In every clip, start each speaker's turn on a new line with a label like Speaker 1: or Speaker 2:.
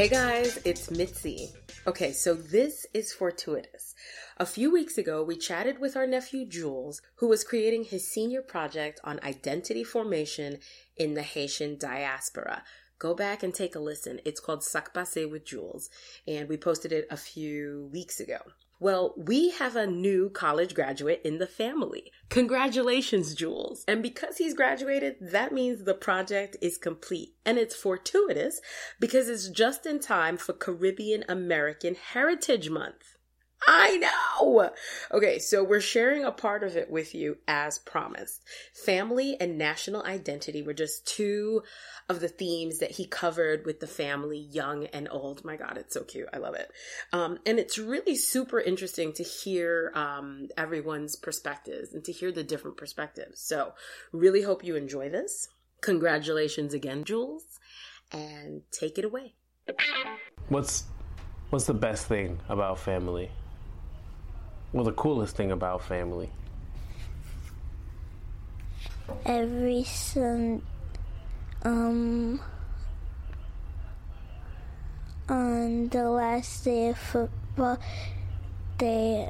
Speaker 1: Hey guys, it's Mitzi. Okay, so this is fortuitous. A few weeks ago, we chatted with our nephew Jules, who was creating his senior project on identity formation in the Haitian diaspora. Go back and take a listen. It's called Sak Pase with Jules, and we posted it a few weeks ago. Well, we have a new college graduate in the family. Congratulations, Jules. And because he's graduated, that means the project is complete. And it's fortuitous because it's just in time for Caribbean American Heritage Month. I know. Okay, so we're sharing a part of it with you as promised. Family and national identity were just two of the themes that he covered with the family, young and old. My God, it's so cute. I love it. Um, and it's really super interesting to hear um, everyone's perspectives and to hear the different perspectives. So, really hope you enjoy this. Congratulations again, Jules, and take it away.
Speaker 2: What's what's the best thing about family? Well, the coolest thing about family.
Speaker 3: Every Sun, um, on the last day of football, they,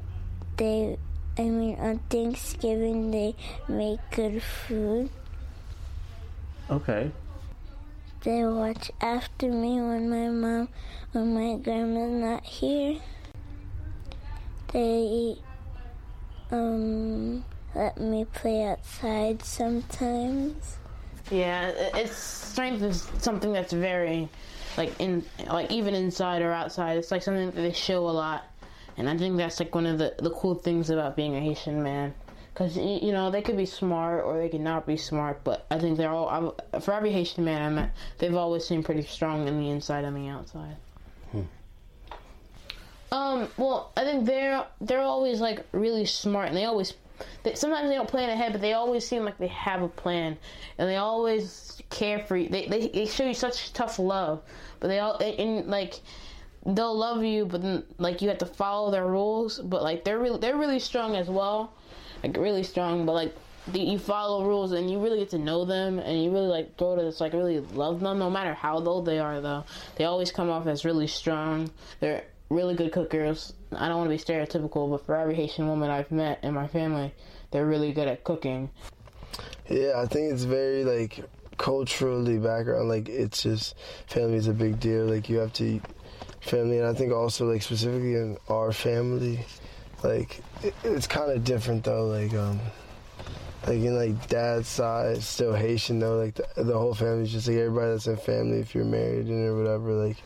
Speaker 3: they, I mean, on Thanksgiving, they make good food.
Speaker 2: Okay.
Speaker 3: They watch after me when my mom, when my grandma's not here. They um, let me play outside sometimes.
Speaker 4: Yeah, it's strength is something that's very like in like even inside or outside. It's like something that they show a lot, and I think that's like one of the the cool things about being a Haitian man. Because you know they could be smart or they could not be smart, but I think they're all for every Haitian man I met, they've always seemed pretty strong in the inside and the outside. Um, well, I think they're they're always like really smart, and they always they, sometimes they don't plan ahead, but they always seem like they have a plan, and they always care for you. They they, they show you such tough love, but they all and like they'll love you, but then like you have to follow their rules. But like they're really they're really strong as well, like really strong. But like the, you follow rules and you really get to know them, and you really like go to this like really love them, no matter how old they are. Though they always come off as really strong. They're really good cookers. I don't want to be stereotypical, but for every Haitian woman I've met in my family, they're really good at cooking.
Speaker 5: Yeah, I think it's very like culturally background. Like it's just family is a big deal. Like you have to eat family, and I think also like specifically in our family, like it, it's kind of different though. Like um, like in like dad's side, still Haitian though. Like the, the whole family's just like everybody that's in family. If you're married and or whatever, like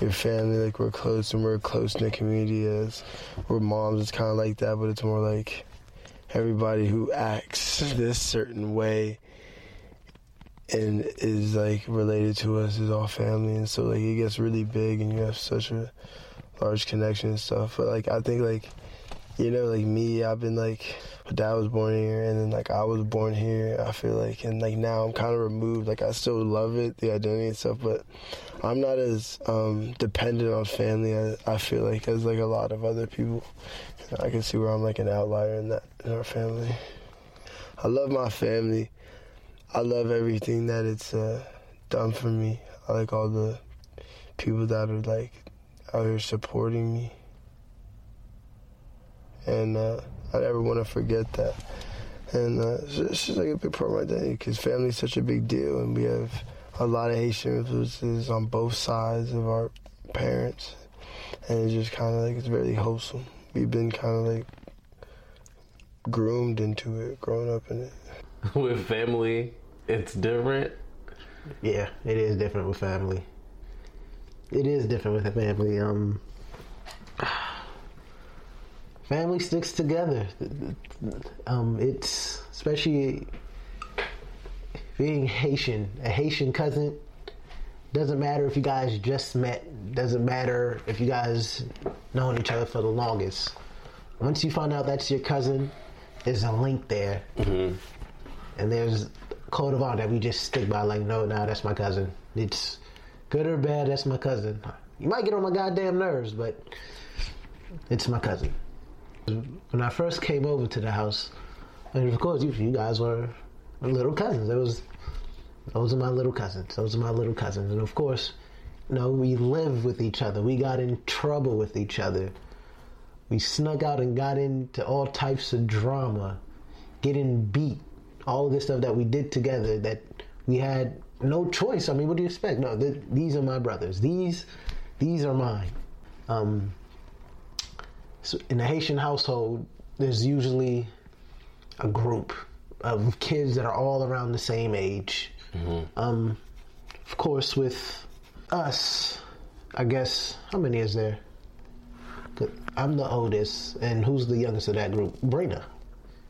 Speaker 5: your family, like we're close and we're close the community as we're moms. It's kind of like that, but it's more like everybody who acts this certain way and is like related to us is all family, and so like it gets really big, and you have such a large connection and stuff. But like I think like you know like me, I've been like my dad was born here, and then like I was born here. I feel like, and like now I'm kind of removed. Like I still love it, the identity and stuff, but I'm not as um, dependent on family. I, I feel like as like a lot of other people. I can see where I'm like an outlier in that in our family. I love my family. I love everything that it's uh, done for me. I like all the people that are like out here supporting me, and uh, I never want to forget that. And uh, it's, it's just like a big part of my identity because family is such a big deal, and we have a lot of Haitian influences on both sides of our parents, and it's just kind of like it's very wholesome. We've been kind of like groomed into it, growing up in it.
Speaker 2: With family, it's different.
Speaker 6: Yeah, it is different with family. It is different with the family. Um, family sticks together. Um, it's especially being Haitian, a Haitian cousin. Doesn't matter if you guys just met. Doesn't matter if you guys known each other for the longest. Once you find out that's your cousin, there's a link there,
Speaker 2: Mm-hmm.
Speaker 6: and there's code of honor that we just stick by. Like, no, no, that's my cousin. It's good or bad, that's my cousin. You might get on my goddamn nerves, but it's my cousin. When I first came over to the house, and of course you, you guys were little cousins. It was those are my little cousins. Those are my little cousins, and of course, no, we lived with each other. We got in trouble with each other. We snuck out and got into all types of drama, getting beat, all of this stuff that we did together that we had no choice. I mean, what do you expect? No, th- these are my brothers. These, these are mine. Um, so in a Haitian household, there's usually a group of kids that are all around the same age. Um, of course, with us, I guess, how many is there? I'm the oldest, and who's the youngest of that group? Brina.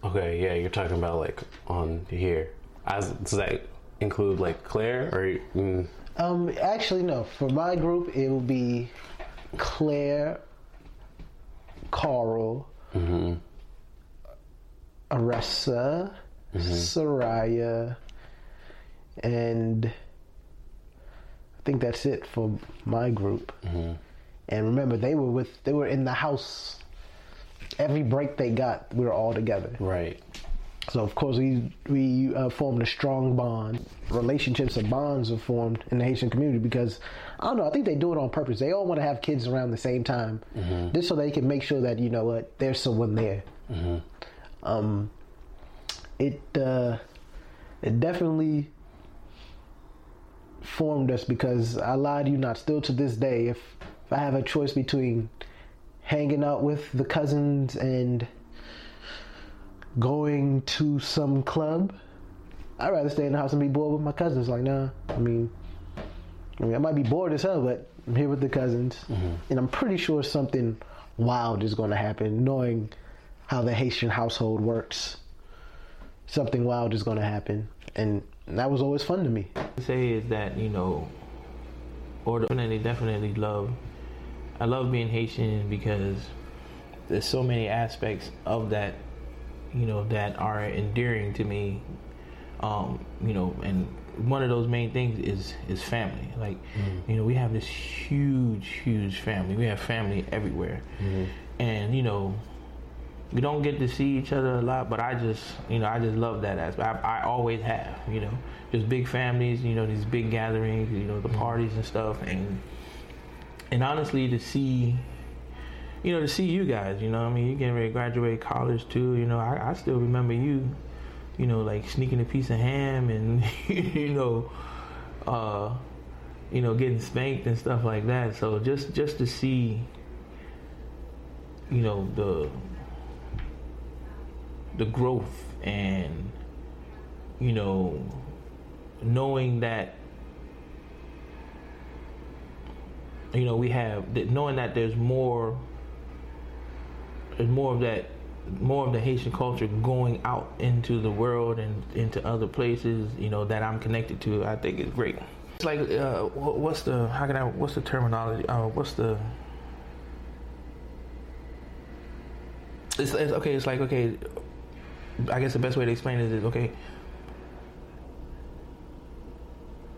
Speaker 2: Okay, yeah, you're talking about like on here. As does that include like Claire or mm,
Speaker 6: Um, actually, no. For my group, it will be Claire, Carl, mm-hmm. Aressa, mm-hmm. Soraya, and I think that's it for my group. Mm-hmm. And remember, they were with they were in the house. Every break they got, we were all together.
Speaker 2: right?
Speaker 6: So of course we we uh, formed a strong bond. Relationships and bonds are formed in the Haitian community because I don't know. I think they do it on purpose. They all want to have kids around the same time, just so they can make sure that you know what there's someone there. Um, it uh, it definitely formed us because I lied to you not. Still to this day, if if I have a choice between hanging out with the cousins and going to some club, I'd rather stay in the house and be bored with my cousins. Like, nah, I mean, I mean, I might be bored as hell, but I'm here with the cousins, and I'm pretty sure something wild is going to happen. Knowing how the Haitian household works, something wild is going to happen, and that was always fun to me.
Speaker 7: To say is that you know, or definitely, definitely love. I love being Haitian because there's so many aspects of that, you know, that are endearing to me. Um, you know, and one of those main things is is family. Like, mm-hmm. you know, we have this huge, huge family. We have family everywhere, mm-hmm. and you know, we don't get to see each other a lot, but I just, you know, I just love that aspect. I, I always have, you know, just big families, you know, these big gatherings, you know, the mm-hmm. parties and stuff, and and honestly, to see, you know, to see you guys, you know, I mean, you're getting ready to graduate college too, you know, I, I still remember you, you know, like sneaking a piece of ham and you know, uh, you know, getting spanked and stuff like that. So just just to see, you know, the the growth and you know knowing that you know we have knowing that there's more there's more of that more of the Haitian culture going out into the world and into other places you know that I'm connected to I think is great it's like uh, what's the how can I what's the terminology uh, what's the it's, it's okay it's like okay I guess the best way to explain it is okay.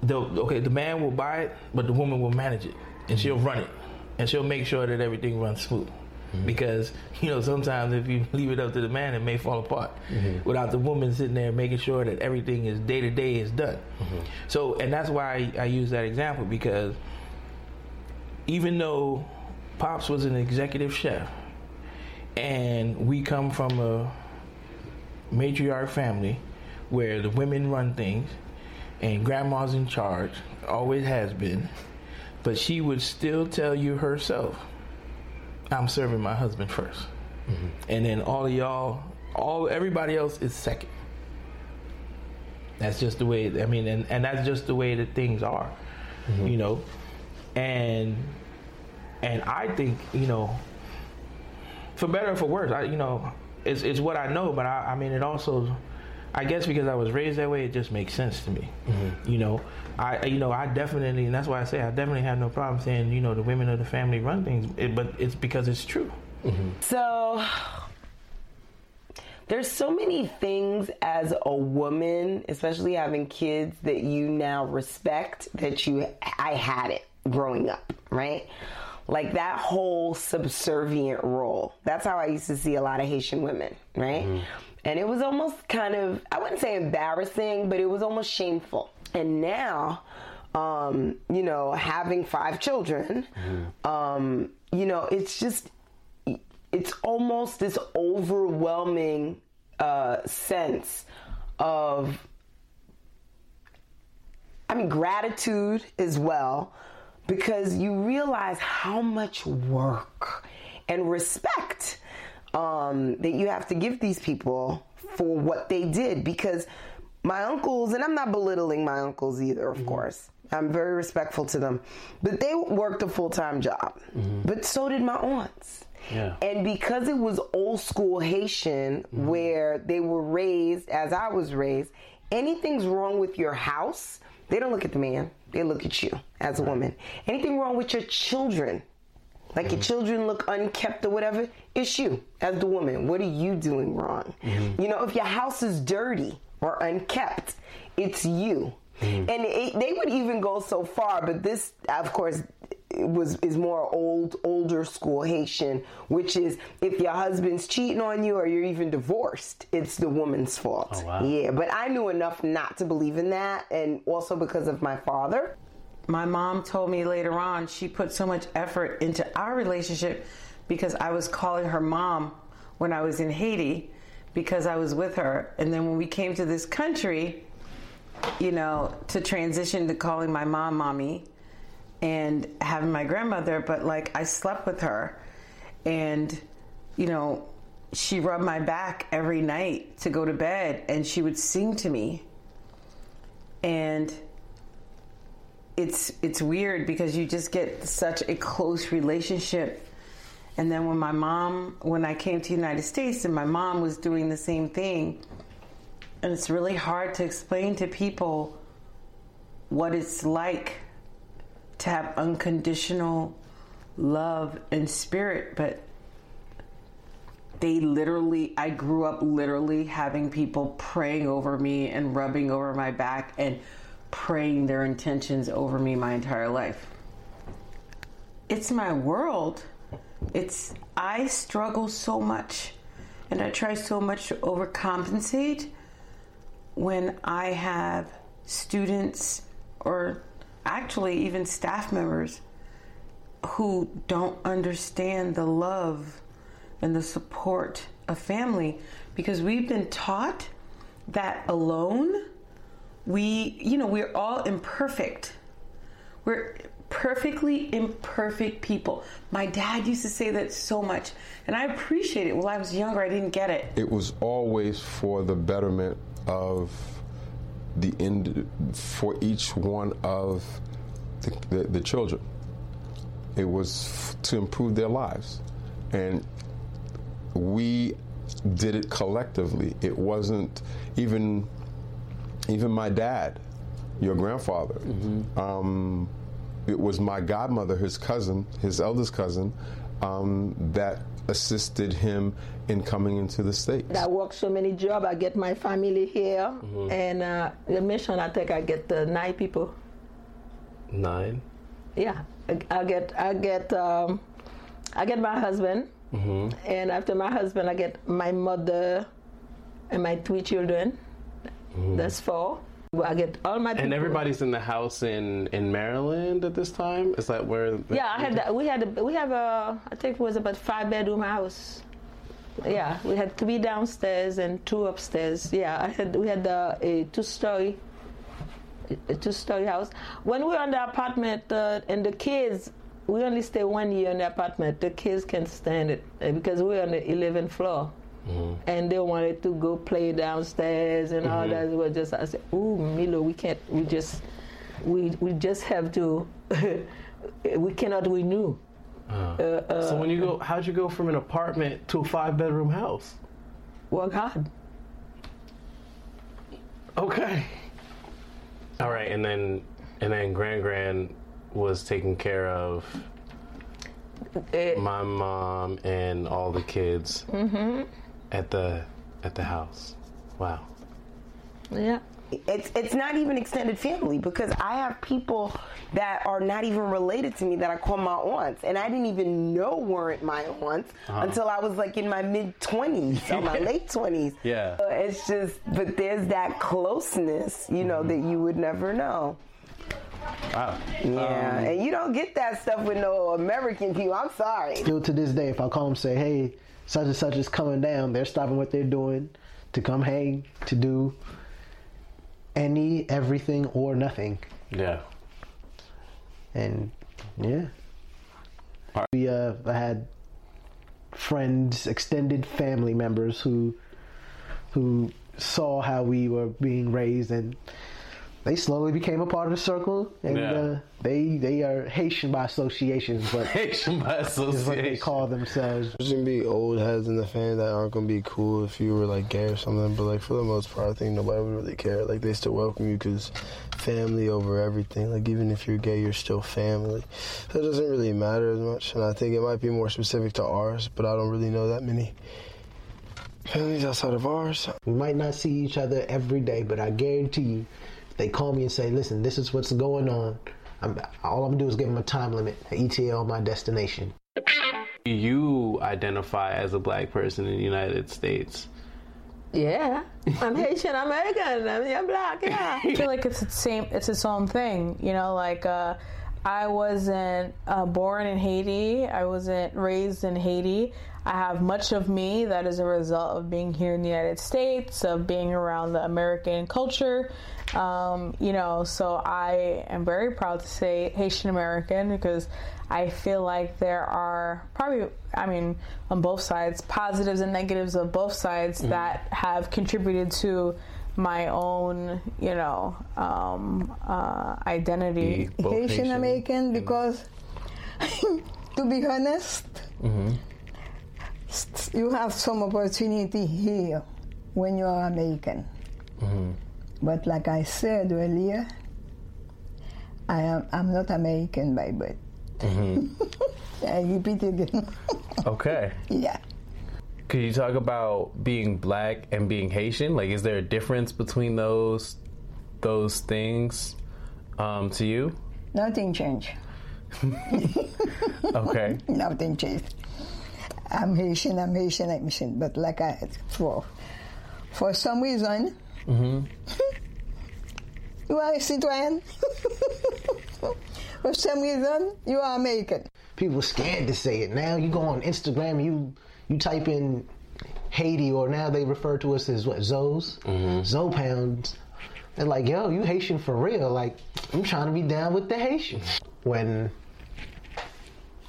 Speaker 7: The okay, the man will buy it, but the woman will manage it, and she'll run it, and she'll make sure that everything runs smooth. Mm-hmm. Because you know sometimes if you leave it up to the man, it may fall apart. Mm-hmm. Without the woman sitting there making sure that everything is day to day is done. Mm-hmm. So, and that's why I, I use that example because even though Pops was an executive chef, and we come from a matriarch family where the women run things and grandma's in charge, always has been. But she would still tell you herself, I'm serving my husband 1st mm-hmm. And then all of y'all, all everybody else is second. That's just the way I mean and, and that's just the way that things are. Mm-hmm. You know. And and I think, you know, for better or for worse, I you know, it's it's what I know, but I, I mean it also I guess because I was raised that way, it just makes sense to me. Mm-hmm. You know, I you know I definitely, and that's why I say I definitely have no problem saying you know the women of the family run things, it, but it's because it's true. Mm-hmm.
Speaker 8: So there's so many things as a woman, especially having kids that you now respect that you I had it growing up, right? Like that whole subservient role. That's how I used to see a lot of Haitian women, right? Mm-hmm. And it was almost kind of I wouldn't say embarrassing, but it was almost shameful. And now um, you know, having five children. Um, you know, it's just, it's almost this overwhelming uh, sense of, I mean, gratitude as well, because you realize how much work and respect um, that you have to give these people for what they did. Because my uncles, and I'm not belittling my uncles either, of mm-hmm. course. I'm very respectful to them, but they worked a full time job. Mm-hmm. But so did my aunts.
Speaker 2: Yeah.
Speaker 8: And because it was old school Haitian, mm-hmm. where they were raised as I was raised, anything's wrong with your house, they don't look at the man, they look at you as a woman. Anything wrong with your children, like your children look unkept or whatever, it's you as the woman. What are you doing wrong? You know, if your house is dirty or unkept, it's you. Hmm. And it, they would even go so far, but this, of course, was is more old, older school Haitian, which is if your husband's cheating on you or you're even divorced, it's the woman's fault.
Speaker 2: Oh, wow.
Speaker 8: Yeah, but I knew enough not to believe in that, and also because of my father.
Speaker 9: my mom told me later on she put so much effort into our relationship because I was calling her mom when I was in Haiti because I was with her. And then when we came to this country, you know, to transition to calling my mom mommy and having my grandmother, but like I slept with her and, you know, she rubbed my back every night to go to bed and she would sing to me. And it's it's weird because you just get such a close relationship and then when my mom when i came to the united states and my mom was doing the same thing and it's really hard to explain to people what it's like to have unconditional love and spirit but they literally i grew up literally having people praying over me and rubbing over my back and praying their intentions over me my entire life. It's my world it's i struggle so much and i try so much to overcompensate when i have students or actually even staff members who don't understand the love and the support of family. Because we've been taught that alone we you know we're all imperfect. We're perfectly imperfect people my dad used to say that so much and i appreciate it when i was younger i didn't get it
Speaker 10: it was always for the betterment of the end for each one of the, the, the children. It was f- to improve their lives, and we did it collectively. It wasn't even even my dad, your grandfather. Um, it was my godmother, his cousin, his eldest cousin, um, that assisted him in coming into the states.
Speaker 11: I work so many jobs. I get my family here, and uh, the mission I think I get uh, nine people.
Speaker 2: Nine.
Speaker 11: Yeah, I, I get I get um, I get my husband, and after my husband, I get my mother and my three children. That's four. I get all my people.
Speaker 2: And everybody's in the house in in Maryland at this time. Is that where? the-
Speaker 11: Yeah, I had that. We had a, we have a I think it was about five bedroom house. Yeah, we had three downstairs and two upstairs. Yeah, I had we had uh, a two story a two story house. When we were in the apartment uh, and the kids, we only stay one year in the apartment. The kids can stand it uh, because we are on the 11th floor. Mm-hmm. And they wanted to go play downstairs and all mm-hmm. that. We were just, I said, "Ooh, Milo, we can't. We just, we we just have to. we cannot renew." Uh-huh.
Speaker 2: Uh, uh, so when you go, how'd you go from an apartment to a five bedroom house?
Speaker 11: Well, God.
Speaker 2: Okay. All right, and then and then Grand Grand was taking care of
Speaker 11: Eh,
Speaker 2: my mom and all the kids mm-hmm. At the at the house. Wow.
Speaker 11: yeah.
Speaker 8: It's it's not even extended family because I have people that are not even related to me that I call my aunts, and I didn't even know weren't my aunts until I was like in my mid twenties or my late twenties.
Speaker 2: Yeah.
Speaker 8: So it's just, but there's that closeness, you know, that you would never know.
Speaker 2: Wow.
Speaker 8: Yeah,
Speaker 6: Um,
Speaker 8: and you don't get that stuff with no American people. I'm sorry.
Speaker 6: Still to this day, if I call them say, hey, such and such is coming down, they're stopping what they're doing to come hang, to do any, everything, or nothing.
Speaker 2: Yeah.
Speaker 6: And yeah. We uh, I had friends, extended family members who who saw how we were being raised and they slowly became a part of the circle and
Speaker 2: Yeah.
Speaker 6: uh, they they are Haitian by association, but
Speaker 2: Haitian by
Speaker 6: is what they call themselves.
Speaker 5: There's gonna be old heads in the family that aren't gonna be cool if you were like gay or something, but like for the most part, I think nobody would really care. Like they still welcome you because family over everything. Like even if you're gay, you're still family. So it doesn't really matter as much, and I think it might be more specific to ours, but I don't really know that many families outside of ours.
Speaker 6: We might not see each other every day, but I guarantee you, if they call me and say, "Listen, this is what's going on," I'm, all I'm gonna do is give them a time limit, an ETA on my destination.
Speaker 2: You identify as a black person in the United States.
Speaker 11: Yeah, I'm Haitian American. I'm yeah, black. Yeah.
Speaker 4: I feel like it's its same. It's its own thing. You know, like uh, I wasn't uh, born in Haiti. I wasn't raised in Haiti. I have much of me that is a result of being here in the United States, of being around the American culture. Um, you know, so I am very proud to say Haitian American because I feel like there are probably, I mean, on both sides, positives and negatives of both sides that have contributed to my own, you know, um, uh, identity.
Speaker 12: Haitian American because, to be honest, s- you have some opportunity here when you are American. But like I said earlier, I am I'm not American by birth. I repeat again.
Speaker 2: Okay.
Speaker 12: yeah.
Speaker 2: Could you talk about being black and being Haitian? Like, is there a difference between those those things um, to you?
Speaker 12: Nothing changed.
Speaker 2: Okay.
Speaker 12: Nothing changed. I'm Haitian, I'm Haitian, I'm Haitian. But like I for for some reason mm-hmm. you are a citoyen. for some reason you are American.
Speaker 6: People are scared to say it. Now you go on Instagram, you you type in Haiti, or now they refer to us as what Zoes, mm-hmm. Zoe pounds. They're like, yo, you Haitian for real? Like, I'm trying to be down with the Haitians. When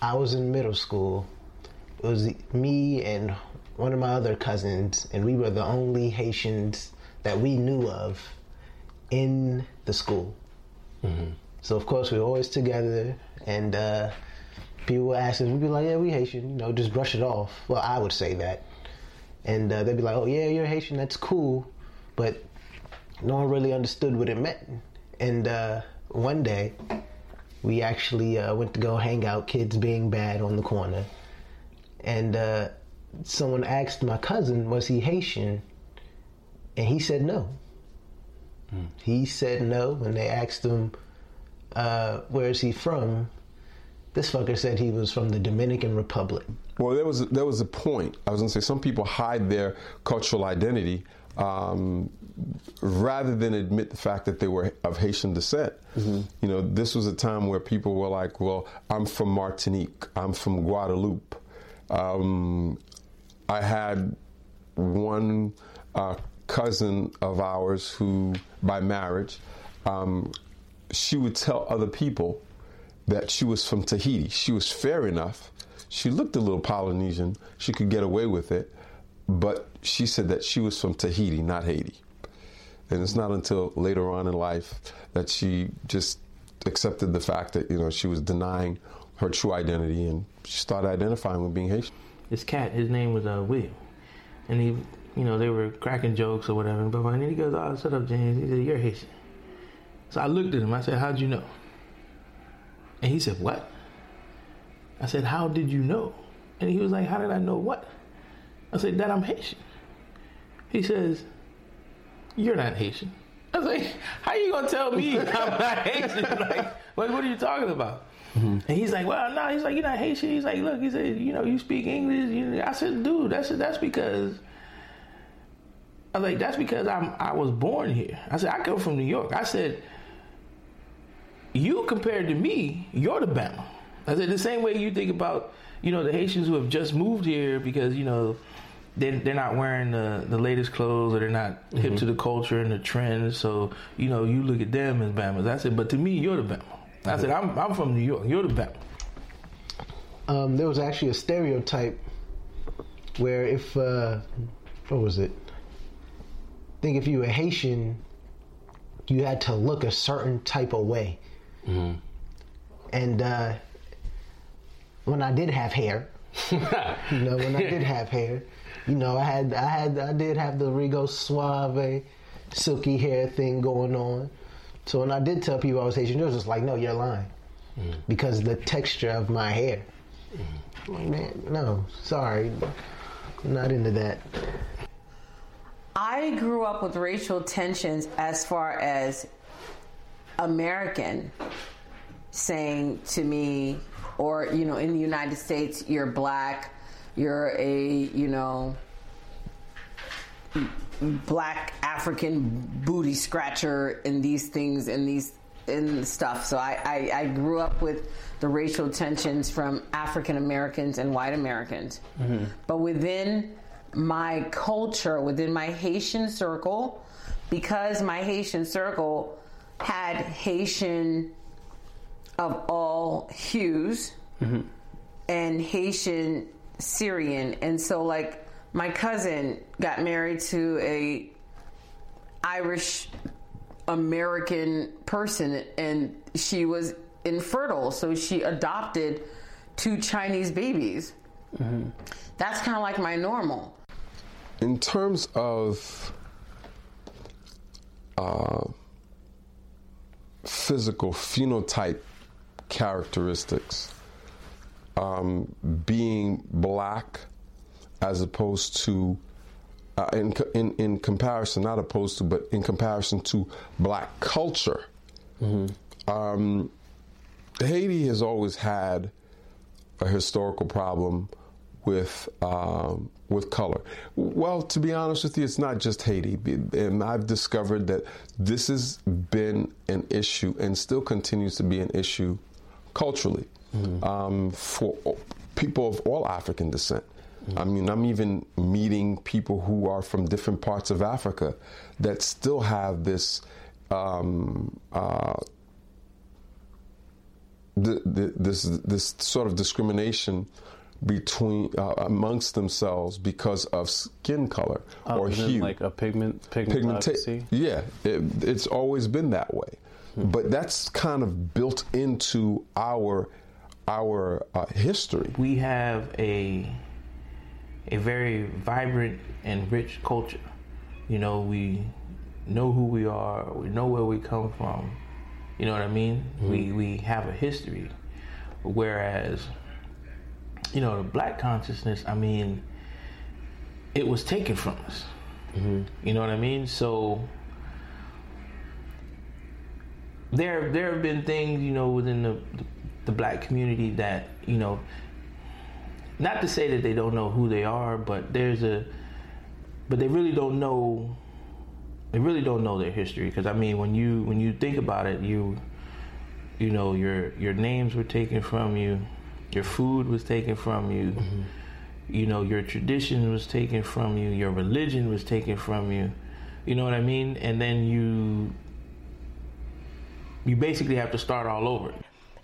Speaker 6: I was in middle school, it was me and one of my other cousins, and we were the only Haitians that we knew of in the school. So of course we were always together, and uh, people would ask us, we'd be like, "Yeah, we Haitian," you know, just brush it off. Well, I would say that, and uh, they'd be like, "Oh yeah, you're Haitian. That's cool," but no one really understood what it meant. And uh, one day, we actually uh, went to go hang out, kids being bad on the corner, and uh, someone asked my cousin, "Was he Haitian?" And he said no. He said no when they asked him, uh, "Where is he from?" This fucker said he was from the Dominican Republic.
Speaker 10: Well, there was there was a point. I was going to say some people hide their cultural identity um, rather than admit the fact that they were of Haitian descent. You know, this was a time where people were like, "Well, I'm from Martinique. I'm from Guadeloupe." Um, I had one uh, cousin of ours who, by marriage, um, she would tell other people that she was from Tahiti. She was fair enough. She looked a little Polynesian. She could get away with it. But she said that she was from Tahiti, not Haiti. And it's not until later on in life that she just accepted the fact that, you know, she was denying her true identity and she started identifying with being Haitian.
Speaker 7: This cat, his name was uh, William. And he, you know, they were cracking jokes or whatever. But then he goes, oh, shut up, James. He said, you're Haitian. So I looked at him. I said, how'd you know? And he said, What? I said, How did you know? And he was like, How did I know what? I said, That I'm Haitian. He says, You're not Haitian. I was like, How you gonna tell me I'm not Haitian? Like, what, what are you talking about? Mm-hmm. And he's like, Well, no, he's like, You're not Haitian. He's like, Look, he said, You know, you speak English. You I said, Dude, that's that's because I was like, That's because I'm I was born here. I said, I come from New York. I said, you compared to me, you're the Bama. I said the same way you think about you know the Haitians who have just moved here because you know they they're not wearing the the latest clothes or they're not hip to the culture and the trends. So you know you look at them as Bamas. I said, but to me, you're the Bama. I said I'm I'm from New York. You're the Bama.
Speaker 6: Um, there was actually a stereotype where if uh, what was it? I think if you were Haitian, you had to look a certain type of way. And uh, when I did have hair, you know, when I did have hair, you know, I had, I had, I did have the Rico Suave, silky hair thing going on. So when I did tell people I was Haitian, they was just like, "No, you're lying," mm. because the texture of my hair. I'm like, man, no, sorry, I'm not into that.
Speaker 9: I grew up with racial tensions as far as American saying to me, or, you know, in the United States, you're black, you're a, you know, black African booty scratcher in these things and these and stuff. So I, I, I grew up with the racial tensions from African Americans and white Americans. Mm-hmm. But within my culture, within my Haitian circle, because my Haitian circle had Haitian of all hues mm-hmm. and Haitian Syrian. And so, like, my cousin got married to a Irish American person and she was infertile, so she adopted two Chinese babies. That's kind of like my normal.
Speaker 10: In terms of uh, physical phenotype characteristics, um, being black as opposed to uh, in, in in comparison, not opposed to, but in comparison to black culture, um, Haiti has always had a historical problem with um, with color. Well, to be honest with you, it's not just Haiti, and I've discovered that this has been an issue and still continues to be an issue culturally um, for people of all African descent. I mean, I'm even meeting people who are from different parts of Africa that still have this um, uh, th- th- this this sort of discrimination between uh, amongst themselves because of skin color
Speaker 2: Oh,
Speaker 10: or hue,
Speaker 2: like a pigment
Speaker 10: Pigmenta-
Speaker 2: pigmentation.
Speaker 10: Yeah, it, it's always been that way, but that's kind of built into our our uh, history.
Speaker 7: we have a a very vibrant and rich culture. You know, we know who we are, we know where we come from. You know what I mean? We we have a history. Whereas, you know, the black consciousness, I mean, it was taken from us. You know what I mean? So there there have been things, you know, within the, the the black community that, you know, not to say that they don't know who they are, but there's a but they really don't know they really don't know their history because I mean when you when you think about it, you you know your your names were taken from you, your food was taken from you. Mm-hmm. You know, your tradition was taken from you, your religion was taken from you. You know what I mean? And then you you basically have to start all over.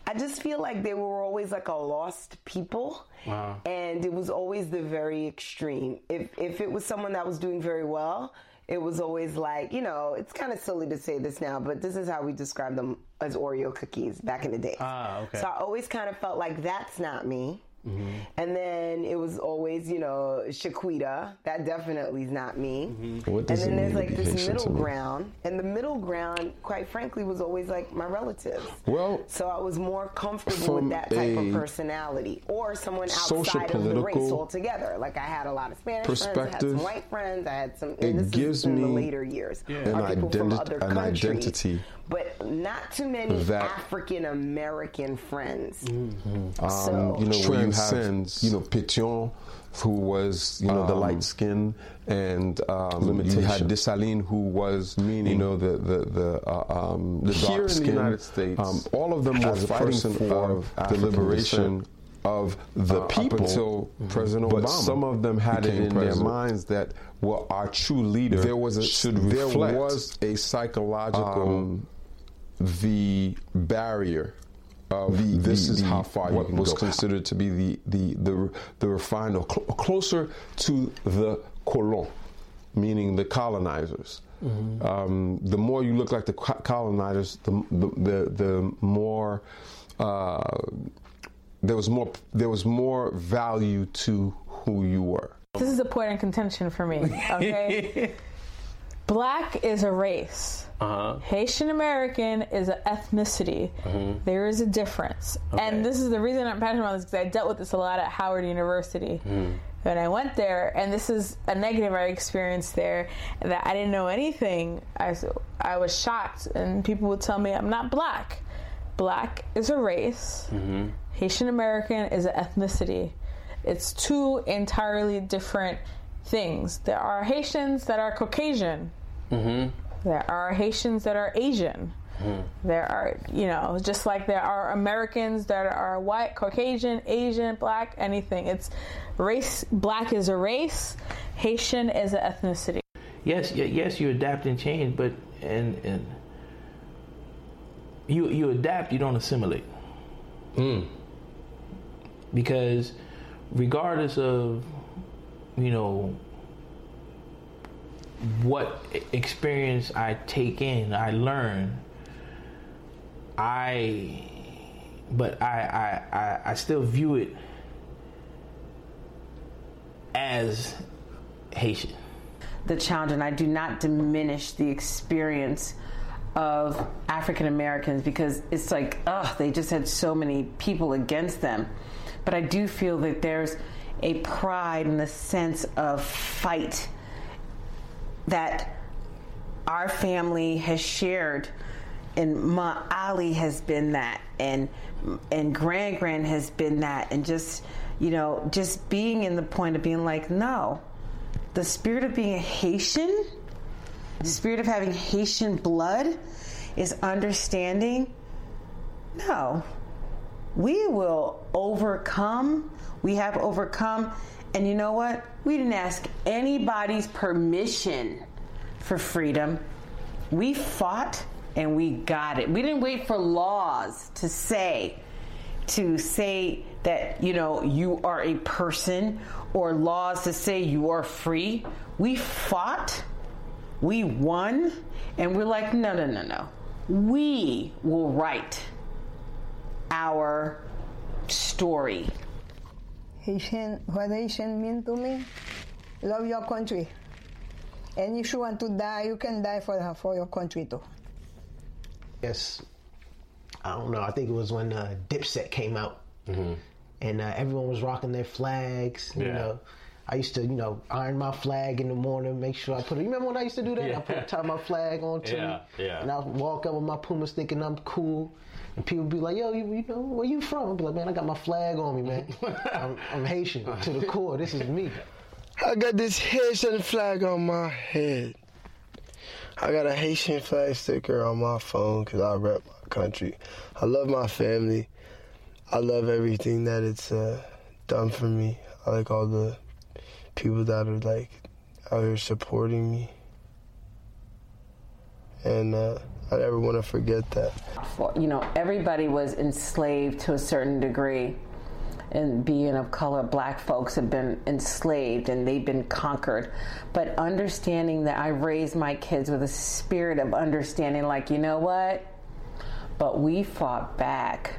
Speaker 8: I just feel like they were always like a lost people.
Speaker 7: Wow.
Speaker 8: And it was always the very extreme. If if it was someone that was doing very well, it was always like, you know, it's kind of silly to say this now, but this is how we describe them as Oreo cookies back in the day.
Speaker 2: Ah, okay.
Speaker 8: So I always kind of felt like that's not me. Mm-hmm. And then it was always, you know, Shaquita. That definitely is not me. Mm-hmm.
Speaker 10: What
Speaker 8: And then
Speaker 10: it
Speaker 8: there's
Speaker 10: mean
Speaker 8: like this
Speaker 10: Haitian to
Speaker 8: middle ground. And the middle ground, quite frankly, was always like my relatives.
Speaker 10: Well,
Speaker 8: So I was more comfortable with that type of personality or someone outside of the race altogether. Like I had a lot of Spanish friends, I had some white friends, I had some.
Speaker 10: it
Speaker 8: this
Speaker 10: gives
Speaker 8: is in the
Speaker 10: me
Speaker 8: later years.
Speaker 10: an,
Speaker 8: Are from
Speaker 10: identi-
Speaker 8: other
Speaker 10: an identity
Speaker 8: but not too many
Speaker 10: That-
Speaker 8: African American friends.
Speaker 10: Um,
Speaker 8: So-
Speaker 10: you know, where you have,
Speaker 13: Transcends.
Speaker 10: you know, Pétion, who was, you know, the
Speaker 13: Um,
Speaker 10: light skin, and um, you had Dessalines, who was, meaning you know, the the the, uh, um, the
Speaker 13: Here
Speaker 10: dark
Speaker 13: in the. United States,
Speaker 10: um, all of them were fighting for
Speaker 13: of
Speaker 10: the liberation
Speaker 13: descent,
Speaker 10: of the
Speaker 13: uh, up
Speaker 10: people
Speaker 13: until President
Speaker 10: but some of them had it in
Speaker 13: president.
Speaker 10: their minds that well, our true leader
Speaker 13: There was a-
Speaker 10: should
Speaker 13: there was
Speaker 10: a psychological
Speaker 13: um,
Speaker 10: the barrier of
Speaker 13: The-
Speaker 10: this
Speaker 13: the-
Speaker 10: is
Speaker 13: the-
Speaker 10: how far
Speaker 13: what
Speaker 10: you
Speaker 13: was
Speaker 10: was considered to be the the the, the refined or cl- closer to the colon, meaning the colonizers. Um, the more you look like the co- colonizers, the the the, the more uh, there was more there was more value to who you were.
Speaker 14: This is a point of contention for me. Okay, black is a race.
Speaker 2: Uh-huh.
Speaker 14: Haitian American is an ethnicity.
Speaker 2: Mhm.
Speaker 14: There is a difference,
Speaker 2: Okay.
Speaker 14: and this is the reason I'm passionate about this because I dealt with this a lot at Howard University. When I went there, and this is a negative I experienced there, that I didn't know anything. I was shocked, and people would tell me I'm not black. Black is a race.
Speaker 2: Mm-hmm.
Speaker 14: Haitian American is an ethnicity. It's two entirely different things. There are Haitians that are Caucasian.
Speaker 2: Mm-hmm.
Speaker 14: There are Haitians that are Asian. There are, you know, just like there are Americans that are white, Caucasian, Asian, black, anything. It's race. Black is a race. Haitian is an ethnicity.
Speaker 7: yes, yes, you adapt and change, but and and you you adapt, you don't assimilate. Because regardless of you know what experience I take in, I learn. I, but I I I, I still view it as Haitian.
Speaker 9: the challenge, and I do not diminish the experience of African Americans because it's like, ugh, they just had so many people against them. But I do feel that there's a pride and a sense of fight that our family has shared and Ma Ali has been that and and Grand Grand has been that and just you know just being in the point of being like no the spirit of being a Haitian the spirit of having Haitian blood is understanding no we will overcome we have overcome and you know what? We didn't ask anybody's permission for freedom. We fought and we got it. We didn't wait for laws to say to say that you know you are a person or laws to say you are free. We fought we won and we're like no no no no. We will write our story
Speaker 12: Haitian, what Haitian mean to me? Love your country. And if you want to die, you can die for, for your country too.
Speaker 6: Yes, I don't know. I think it was when uh, Dipset came out, and uh, everyone was rocking their flags. You know, I used to, you know, iron my flag in the morning, make sure I put it. You remember when I used to do that? I put tie my flag on too,
Speaker 2: Yeah, yeah.
Speaker 6: and I walk up with my Pumas thinking I'm cool. And people be like, "Yo, you, you know, where you from?" I'd be like, "Man, I got my flag on me, man. I'm, I'm Haitian to the core. This is me."
Speaker 5: I got this Haitian flag on my head. I got a Haitian flag sticker on my phone because I rep my country. I love my family. I love everything that it's uh, done for me. I like all the people that are like out here supporting me. And uh, I never want to forget that.
Speaker 9: you know, everybody was enslaved to a certain degree. And being of color, black folks have been enslaved and they've been conquered. But understanding that I raised my kids with a spirit of understanding, like, you know what? But we fought back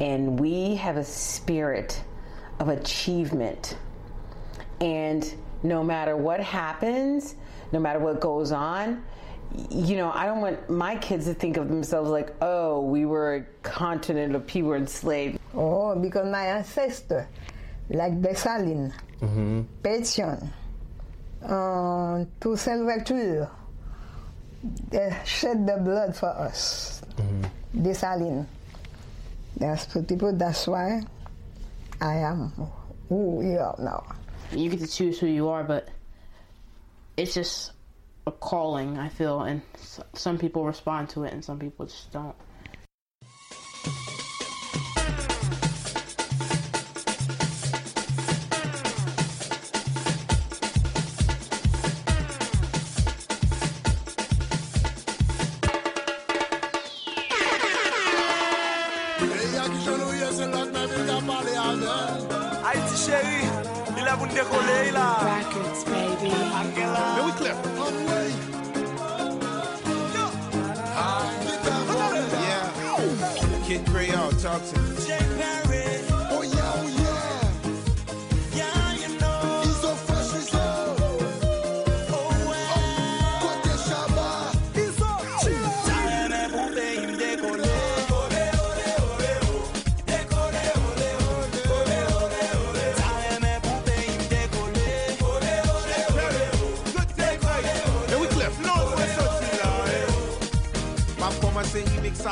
Speaker 9: and we have a spirit of achievement. And no matter what happens, no matter what goes on, you know, I don't want my kids to think of themselves like, oh, we were a continent of people enslaved.
Speaker 12: Oh, because my ancestor, like Dessalines, mm-hmm. Pétion, uh, Toussaint Louverture, they shed the blood for us. Mm-hmm. Dessalines. That's for people, that's why I am who we are now.
Speaker 4: You get to choose who you are, but it's just a calling, I feel, and some people respond to it and some people just don't.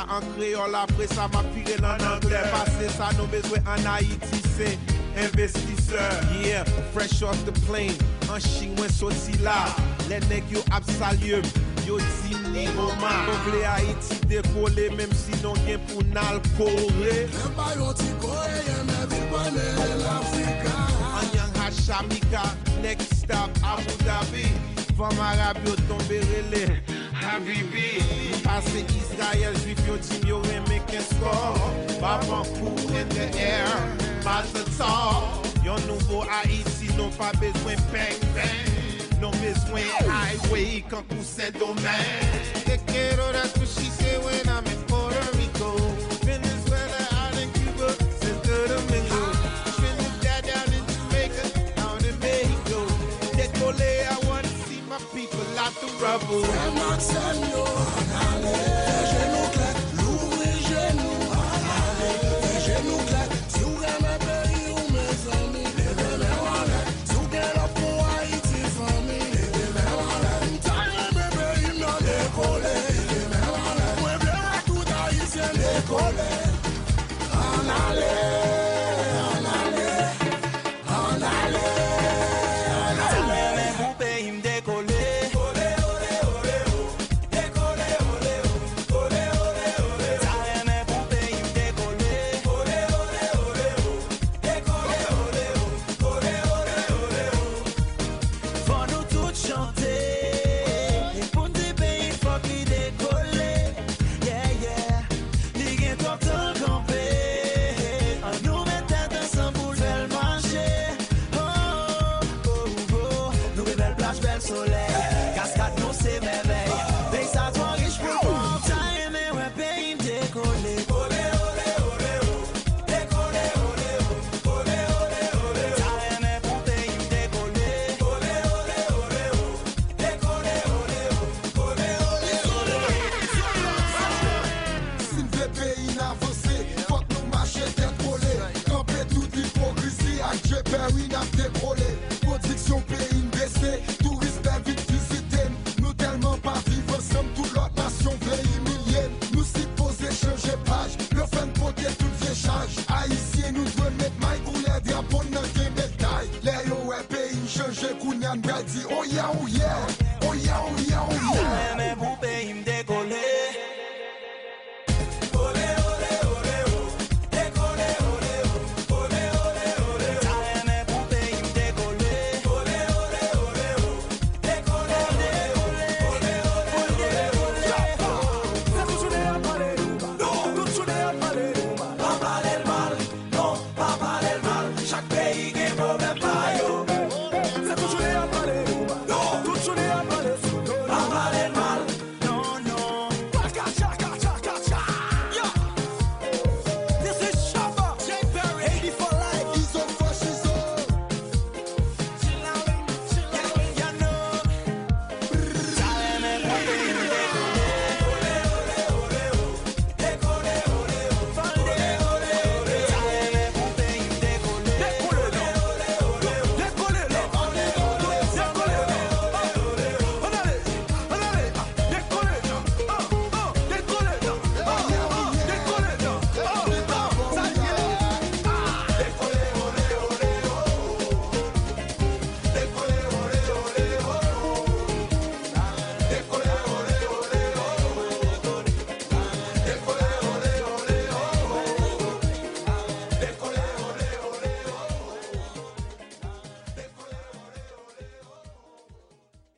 Speaker 15: en créole, après ça m'a piré en anglais. Passer ça, nos besoins en Haïti, c'est investisseur. Yeah, fresh off the plane, en chinois sauti là. Les nègres yo absalium, yo dit ni moment. Peuple Haïti décoller, même si non gain pour n'al coré. Next stop Abu Dhabi. Vam tombe relé, Habibi. Israel jwif yo jim yo reme kensko Babankou in the air, mazatar Yon nouvo Haiti non pa bezwen peng peng Non bezwen highway kankou se domen Te kero da sushi se when I'm in Puerto Rico. Venezuela out in Cuba, Santo Domingo. Trinidad down in Jamaica, out in Mexico. Dekole, I wanna see my people out the rubble.
Speaker 13: San Marcello.